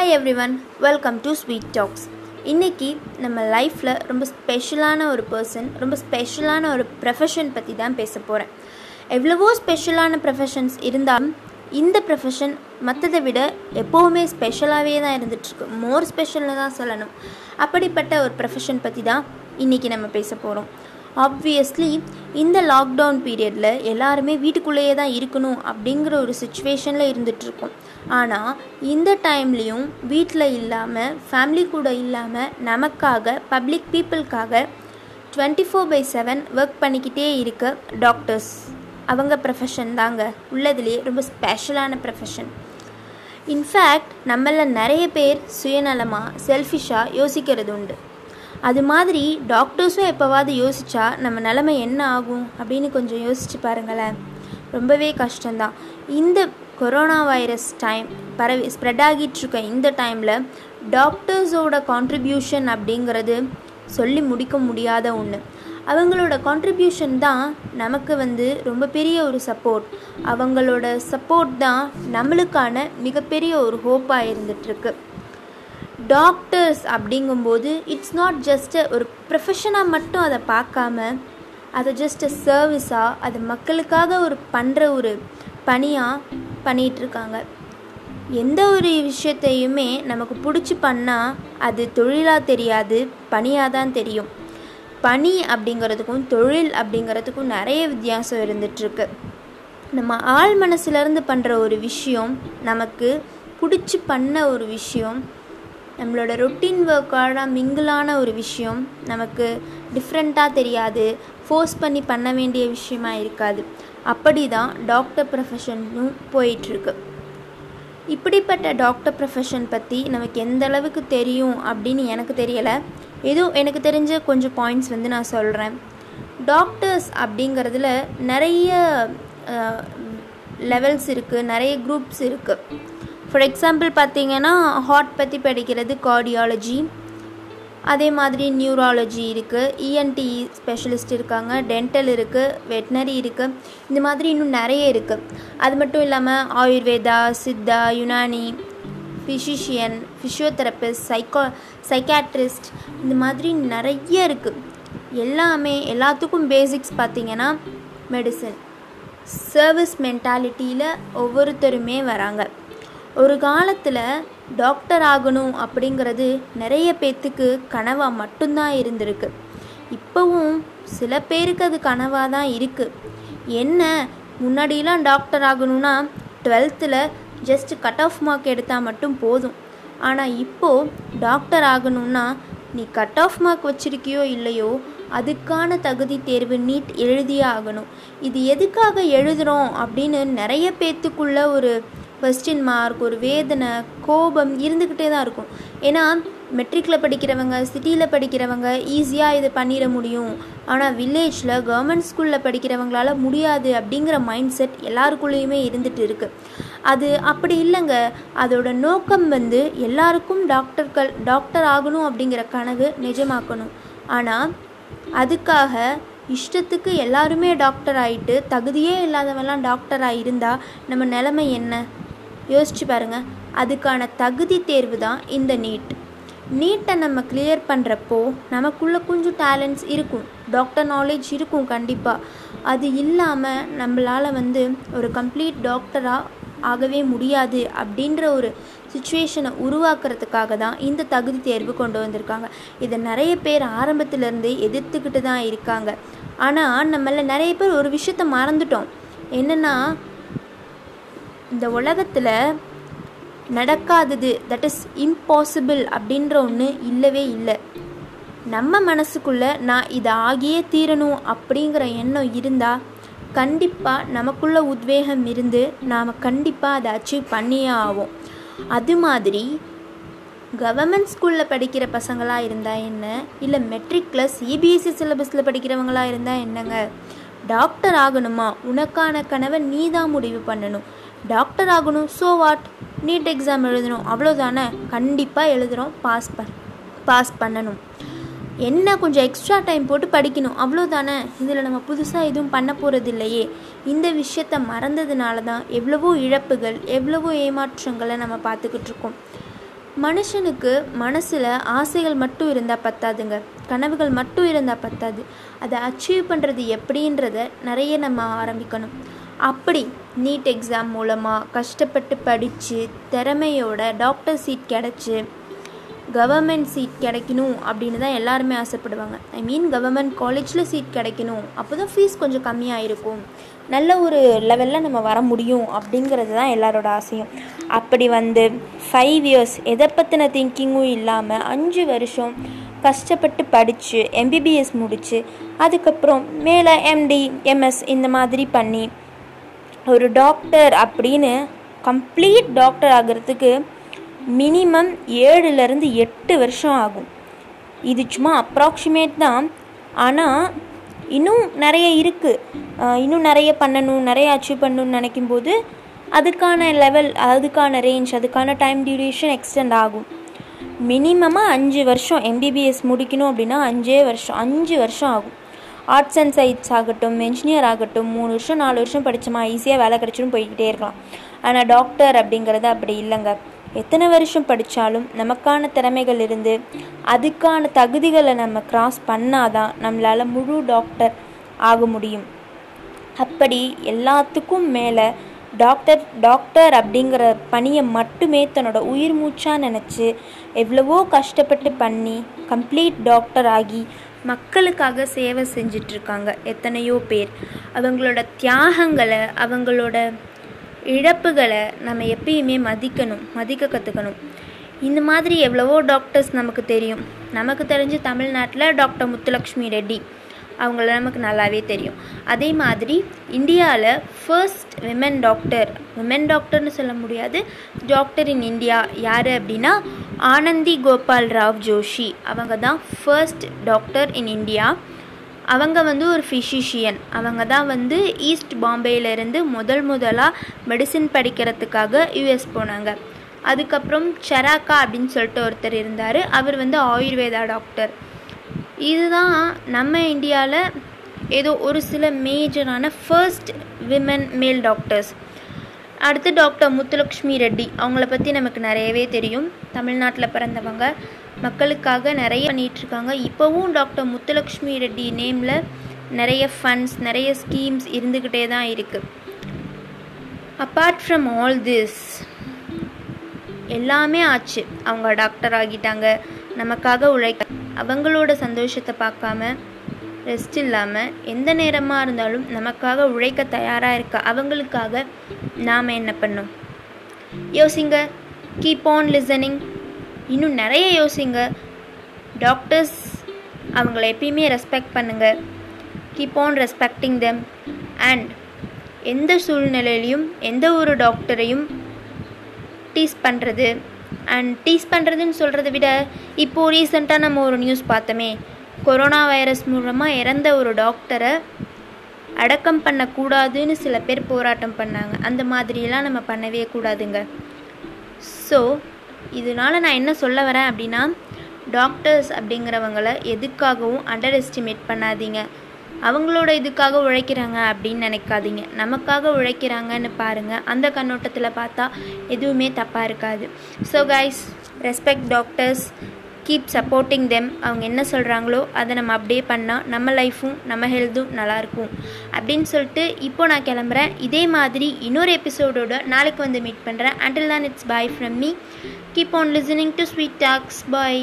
Hi everyone welcome to sweet talks இன்றைக்கி நம்ம லைஃப்பில் ரொம்ப ஸ்பெஷலான ஒரு பர்சன் ரொம்ப ஸ்பெஷலான ஒரு ப்ரொஃபஷன் பற்றி தான் பேச போகிறேன் எவ்வளவோ ஸ்பெஷலான ப்ரொஃபஷன்ஸ் இருந்தாலும் இந்த ப்ரொஃபஷன் மற்றதை விட எப்போவுமே ஸ்பெஷலாகவே தான் இருந்துகிட்ருக்கு மோர் ஸ்பெஷல்னு தான் சொல்லணும். அப்படிப்பட்ட ஒரு ப்ரொஃபஷன் பற்றி தான் இன்றைக்கி நம்ம பேச போகிறோம் ஆப்வியஸ்லி இந்த லாக்டவுன் பீரியடில் எல்லாருமே வீட்டுக்குள்ளேயே தான் இருக்கணும் அப்படிங்கிற ஒரு சுச்சுவேஷனில் இருந்துகிட்ருக்கோம் ஆனால் இந்த டைம்லேயும் வீட்டில் இல்லாமல் ஃபேமிலி கூட இல்லாமல் நமக்காக public பீப்புளுக்காக twenty four by seven work பண்ணிக்கிட்டே இருக்க டாக்டர்ஸ் அவங்க ப்ரொஃபஷன் தாங்க. உள்ளதுலேயே ரொம்ப ஸ்பெஷலான ப்ரொஃபஷன் இன்ஃபேக்ட் நம்மள நிறைய பேர் சுயநலமாக செல்ஃபிஷாக யோசிக்கிறது உண்டு. அது மாதிரி டாக்டர்ஸும் எப்போவாவது யோசிச்சா நம்ம நிலமை என்ன ஆகும் அப்படின்னு கொஞ்சம் யோசிச்சு பாருங்களேன். ரொம்பவே கஷ்டம்தான். இந்த கொரோனா வைரஸ் டைம் பரவி ஸ்ப்ரெட் ஆகிட்டுருக்க இந்த டைமில் டாக்டர்ஸோட கான்ட்ரிபியூஷன் அப்படிங்கிறது சொல்லி முடிக்க முடியாத ஒன்று அவங்களோட கான்ட்ரிபியூஷன் தான் நமக்கு வந்து ரொம்ப பெரிய ஒரு சப்போர்ட் அவங்களோட சப்போர்ட் தான் நம்மளுக்கான மிகப்பெரிய ஒரு ஹோப்பாக இருந்துகிட்ருக்கு டாக்டர்ஸ் அப்படிங்கும்போது இட்ஸ் நாட் ஜஸ்ட் ஒரு ப்ரொஃபஷனாக மட்டும் அதை பார்க்காம அதை ஜஸ்ட் சர்வீஸாக அது மக்களுக்காக ஒரு பண்ணுற ஒரு பணியாக பண்ணிகிட்ருக்காங்க எந்த ஒரு விஷயத்தையுமே நமக்கு பிடிச்சி பண்ணால் அது தொழிலாக தெரியாது பணியாக தான் தெரியும். பணி அப்படிங்கிறதுக்கும் தொழில் அப்படிங்கிறதுக்கும் நிறைய வித்தியாசம் இருந்துகிட்ருக்கு நம்ம ஆள் மனசுலேருந்து பண்ணுற ஒரு விஷயம் நமக்கு பிடிச்சி பண்ண ஒரு விஷயம் நம்மளோட ரொட்டீன் ஒர்க்கான மிங்கிளான ஒரு விஷயம் நமக்கு டிஃப்ரெண்ட்டாக தெரியாது. ஃபோர்ஸ் பண்ணி பண்ண வேண்டிய விஷயமா இருக்காது. அப்படி தான் டாக்டர் ப்ரொஃபஷனும் போயிட்டுருக்கு. இப்படிப்பட்ட டாக்டர் ப்ரொஃபஷன் பற்றி நமக்கு எந்த அளவுக்கு தெரியும் அப்படின்னு எனக்கு தெரியலை. ஏதோ எனக்கு தெரிஞ்ச கொஞ்சம் பாயிண்ட்ஸ் வந்து நான் சொல்கிறேன் டாக்டர்ஸ் அப்படிங்கிறதுல நிறைய லெவல்ஸ் இருக்குது நிறைய குரூப்ஸ் இருக்குது ஃபார் எக்ஸாம்பிள் பார்த்தீங்கன்னா ஹார்ட் பற்றி படிக்கிறது கார்டியாலஜி அதே மாதிரி நியூராலஜி இருக்குது இஎன்டி ஸ்பெஷலிஸ்ட் இருக்காங்க. டென்டல் இருக்குது வெட்னரி இருக்குது இந்த மாதிரி இன்னும் நிறைய இருக்குது அது மட்டும் இல்லாமல் Ayurveda Siddha Unani physician physiotherapist psycho psychiatrist இந்த மாதிரி நிறைய இருக்குது எல்லாமே எல்லாத்துக்கும் பேசிக்ஸ் பார்த்திங்கன்னா மெடிசன் சர்வீஸ் மென்டாலிட்டியில் ஒவ்வொருத்தருமே வராங்க. ஒரு காலத்தில் டாக்டர் ஆகணும் அப்படிங்கிறது நிறைய பேர்த்துக்கு கனவாக மட்டும்தான் இருந்திருக்கு. இப்போவும் சில பேருக்கு அது கனவாக தான் இருக்குது என்ன முன்னாடிலாம் டாக்டர் ஆகணும்னா டுவெல்த்தில் ஜஸ்ட் கட் ஆஃப் மார்க் எடுத்தால் மட்டும் போதும். ஆனால் இப்போது டாக்டர் ஆகணும்னா நீ கட் ஆஃப் மார்க் வச்சிருக்கியோ இல்லையோ அதுக்கான தகுதி தேர்வு நீட் எழுதியே ஆகணும். இது எதுக்காக எழுதுகிறோம் அப்படின்னு நிறைய பேர்த்துக்குள்ள ஒரு கொஸ்டின் மார்க் ஒரு வேதனை கோபம் இருந்துக்கிட்டே தான் இருக்கும். ஏன்னா மெட்ரிக்கில் படிக்கிறவங்க சிட்டியில் படிக்கிறவங்க ஈஸியாக இதை பண்ணிட முடியும். ஆனால் வில்லேஜில் கவர்மெண்ட் ஸ்கூலில் படிக்கிறவங்களால முடியாது அப்படிங்கிற மைண்ட் செட் எல்லாருக்குள்ளேயுமே இருந்துகிட்டு இருக்குது அது அப்படி இல்லைங்க. அதோட நோக்கம் வந்து எல்லாருக்கும் டாக்டர்கள் டாக்டர் ஆகணும் அப்படிங்கிற கனவு நிஜமாக்கணும். ஆனால் அதுக்காக இஷ்டத்துக்கு எல்லாருமே டாக்டர் ஆகிட்டு தகுதியே இல்லாதவெல்லாம் டாக்டராக இருந்தால் நம்ம நிலைமை என்ன? யோசிச்சு பாருங்கள் அதுக்கான தகுதி தேர்வு தான் இந்த நீட் நீட்டை நம்ம கிளியர் பண்ணுறப்போ நமக்குள்ளே கொஞ்சம் டேலண்ட்ஸ் இருக்கும். டாக்டர் நாலேஜ் இருக்கும் கண்டிப்பாக அது இல்லாமல் நம்மளால் வந்து ஒரு கம்ப்ளீட் டாக்டராக ஆகவே முடியாது அப்படின்ற ஒரு சுச்சுவேஷனை உருவாக்குறதுக்காக தான் இந்த தகுதி தேர்வு கொண்டு வந்திருக்காங்க. இதை நிறைய பேர் ஆரம்பத்திலேருந்தே எதிர்த்துக்கிட்டு தான் இருக்காங்க. ஆனால் நம்மள நிறைய பேர் ஒரு விஷயத்த மறந்துட்டோம். என்னென்னா இந்த உலகத்தில் நடக்காதது தட் இஸ் இம்பாசிபிள் அப்படின்ற ஒன்று இல்லவே இல்லை. நம்ம மனசுக்குள்ளே நான் இதை ஆகியே தீரணும் அப்படிங்கிற எண்ணம் இருந்தால் கண்டிப்பாக நமக்குள்ள உத்வேகம் இருந்து நாம் கண்டிப்பாக அதை அச்சீவ் பண்ணியே ஆகும் அது மாதிரி கவர்மெண்ட் ஸ்கூலில் படிக்கிற பசங்களாக இருந்தால் என்ன? இல்லை மெட்ரிக்கில் சிபிஎஸ்சி சிலபஸில் படிக்கிறவங்களாக இருந்தால் என்னங்க? டாக்டர் ஆகணுமா? உனக்கான கனவை நீ தான் முடிவு பண்ணணும். டாக்டர் ஆகணும். ஸோ வாட் நீட் எக்ஸாம் எழுதணும். அவ்வளோதானே கண்டிப்பாக எழுதுகிறோம் பாஸ் பண் பாஸ் பண்ணணும். என்ன கொஞ்சம் எக்ஸ்ட்ரா டைம் போட்டு படிக்கணும்? அவ்வளோதானே இதில் நம்ம புதுசாக எதுவும் பண்ண போகிறது இல்லையே இந்த விஷயத்த மறந்ததுனால தான் எவ்வளவோ இழப்புகள் எவ்வளவோ ஏமாற்றங்களை நம்ம பார்த்துக்கிட்டு இருக்கோம். மனுஷனுக்கு மனசில் ஆசைகள் மட்டும் இருந்தால் பத்தாதுங்க. கனவுகள் மட்டும் இருந்தால் பத்தாது. அதை அச்சீவ் பண்ணுறது எப்படின்றத நிறைய நம்ம ஆரம்பிக்கணும். அப்படி நீட் எக்ஸாம் மூலமாக கஷ்டப்பட்டு படித்து திறமையோட டாக்டர் சீட் கிடச்சி கவர்மெண்ட் சீட் கிடைக்கணும் அப்படின்னு தான் எல்லாருமே ஆசைப்படுவாங்க. ஐ மீன் கவர்மெண்ட் காலேஜில் சீட் கிடைக்கணும் அப்போ தான் ஃபீஸ் கொஞ்சம் கம்மியாக இருக்கும் நல்ல ஒரு லெவலில் நம்ம வர முடியும் அப்படிங்கிறது தான் எல்லாரோட ஆசையும். அப்படி வந்து ஃபைவ் இயர்ஸ் எதை பற்றின திங்கிங்கும் இல்லாமல் அஞ்சு வருஷம் கஷ்டப்பட்டு படித்து எம்பிபிஎஸ் முடித்து அதுக்கப்புறம் மேலே எம்டி எம்எஸ் இந்த மாதிரி பண்ணி ஒரு டாக்டர் அப்படின்னு கம்ப்ளீட் டாக்டர் ஆகிறதுக்கு மினிமம் ஏழுலேருந்து எட்டு வருஷம் ஆகும். இது சும்மா அப்ராக்சிமேட் தான். ஆனால் இன்னும் நிறைய இருக்குது இன்னும் நிறைய பண்ணணும் நிறைய அச்சீவ் பண்ணணும்னு நினைக்கும்போது அதுக்கான லெவல் அதுக்கான ரேஞ்ச் அதுக்கான டைம் டியூரேஷன் எக்ஸ்டெண்ட் ஆகும். மினிமமாக அஞ்சு வருஷம் எம்பிபிஎஸ் முடிக்கணும் அப்படின்னா அஞ்சே வருஷம் அஞ்சு வருஷம் ஆகும். ஆர்ட்ஸ் அண்ட் சயின்ஸ் ஆகட்டும் என்ஜினியர் ஆகட்டும் மூணு வருஷம் நாலு வருஷம் படித்தோமா ஈஸியாக வேலை கிடச்சிடும் போய்கிட்டே இருக்கலாம். ஆனால் டாக்டர் அப்படிங்கிறது அப்படி இல்லைங்க. எத்தனை வருஷம் படித்தாலும் நமக்கான திறமைகள் இருந்து அதுக்கான தகுதிகளை நம்ம கிராஸ் பண்ணாதான் நம்மளால் முழு டாக்டர் ஆக முடியும். அப்படி எல்லாத்துக்கும் மேலே டாக்டர் டாக்டர் அப்படிங்கிற பணியை மட்டுமே தன்னோட உயிர் மூச்சாக நினச்சி எவ்வளவோ கஷ்டப்பட்டு பண்ணி கம்ப்ளீட் டாக்டர் ஆகி மக்களுக்காக சேவை செஞ்சிட்ருக்காங்க எத்தனையோ பேர். அவங்களோட தியாகங்களை அவங்களோட இழப்புகளை நம்ம எப்பயுமே மதிக்கணும் மதிக்க கற்றுக்கணும் இந்த மாதிரி எவ்வளவோ டாக்டர்ஸ் நமக்கு தெரியும். நமக்கு தெரிஞ்சு தமிழ்நாட்டில் டாக்டர் முத்துலக்ஷ்மி ரெட்டி. அவங்கள நமக்கு நல்லாவே தெரியும். அதே மாதிரி இந்தியாவில் ஃபர்ஸ்ட் விமன் டாக்டர் விமன் டாக்டர்னு சொல்ல முடியாது. டாக்டர் இன் இந்தியா யார் அப்படின்னா ஆனந்தி கோபால் ராவ் ஜோஷி. அவங்க தான் ஃபர்ஸ்ட் டாக்டர் இன் இந்தியா அவங்க வந்து ஒரு ஃபிசிஷியன் அவங்க தான் வந்து ஈஸ்ட் பாம்பேயிலேருந்து முதல் முதலாக மெடிசின் படிக்கிறதுக்காக யூஎஸ் போனாங்க. அதுக்கப்புறம் செராக்கா அப்படின்னு சொல்லிட்டு ஒருத்தர் இருந்தார். அவர் வந்து ஆயுர்வேதா டாக்டர் இதுதான் நம்ம இந்தியாவில் ஏதோ ஒரு சில மேஜரான ஃபர்ஸ்ட் விமன் மேல் டாக்டர்ஸ் அடுத்து டாக்டர் முத்துலக்ஷ்மி ரெட்டி. அவங்கள பற்றி நமக்கு நிறையவே தெரியும். தமிழ்நாட்டில் பிறந்தவங்க. மக்களுக்காக நிறைய பண்ணிகிட்ருக்காங்க இப்போவும் டாக்டர் முத்துலக்ஷ்மி ரெட்டி நேமில் நிறைய ஃபண்ட்ஸ் நிறைய ஸ்கீம்ஸ் இருந்துக்கிட்டே தான் இருக்குது அப்பார்ட் ஃப்ரம் ஆல் திஸ் எல்லாமே ஆச்சு. அவங்க டாக்டர் ஆகிட்டாங்க. நமக்காக உழைக்க அவங்களோட சந்தோஷத்தை பார்க்காம ரெஸ்ட் இல்லாமல் எந்த நேரமாக இருந்தாலும் நமக்காக உழைக்க தயாராக இருக்க அவங்களுக்காக நாம் என்ன பண்ணோம் யோசிங்க. கீப் ஆன் லிசனிங் இன்னும் நிறைய யோசிங்க. டாக்டர்ஸ் அவங்கள எப்பயுமே ரெஸ்பெக்ட் பண்ணுங்கள் keep on respecting them and எந்த சூழ்நிலையிலையும் எந்த ஒரு டாக்டரையும் டீஸ் பண்ணுறது அண்ட் டீஸ் பண்ணுறதுன்னு சொல்கிறத விட இப்போது ரீசெண்டாக நம்ம ஒரு நியூஸ் பார்த்தோமே. கொரோனா வைரஸ் மூலமாக இறந்த ஒரு டாக்டரை அடக்கம் பண்ணக்கூடாதுன்னு சில பேர் போராட்டம் பண்ணாங்க. அந்த மாதிரியெல்லாம் நம்ம பண்ணவே கூடாதுங்க. ஸோ இதனால் நான் என்ன சொல்ல வரேன் அப்படின்னா டாக்டர்ஸ் அப்படிங்கிறவங்கள எதுக்காகவும் அண்டர் எஸ்டிமேட் பண்ணாதீங்க. அவங்களோட இதுக்காக உழைக்கிறாங்க அப்படின்னு நினைக்காதீங்க. நமக்காக உழைக்கிறாங்கன்னு பாருங்கள் அந்த கண்ணோட்டத்தில் பார்த்தா எதுவுமே தப்பாக இருக்காது. So guys respect doctors keep supporting them அவங்க என்ன சொல்கிறாங்களோ அதை நம்ம அப்படியே பண்ணால் நம்ம லைஃப்பும் நம்ம ஹெல்த்தும் நல்லாயிருக்கும் அப்படின்னு சொல்லிட்டு இப்போ நான் கிளம்புறேன். இதே மாதிரி இன்னொரு எபிசோடோட நாளைக்கு வந்து மீட் பண்ணுறேன் அண்டில் தான் it's bye from me keep on listening to sweet talks bye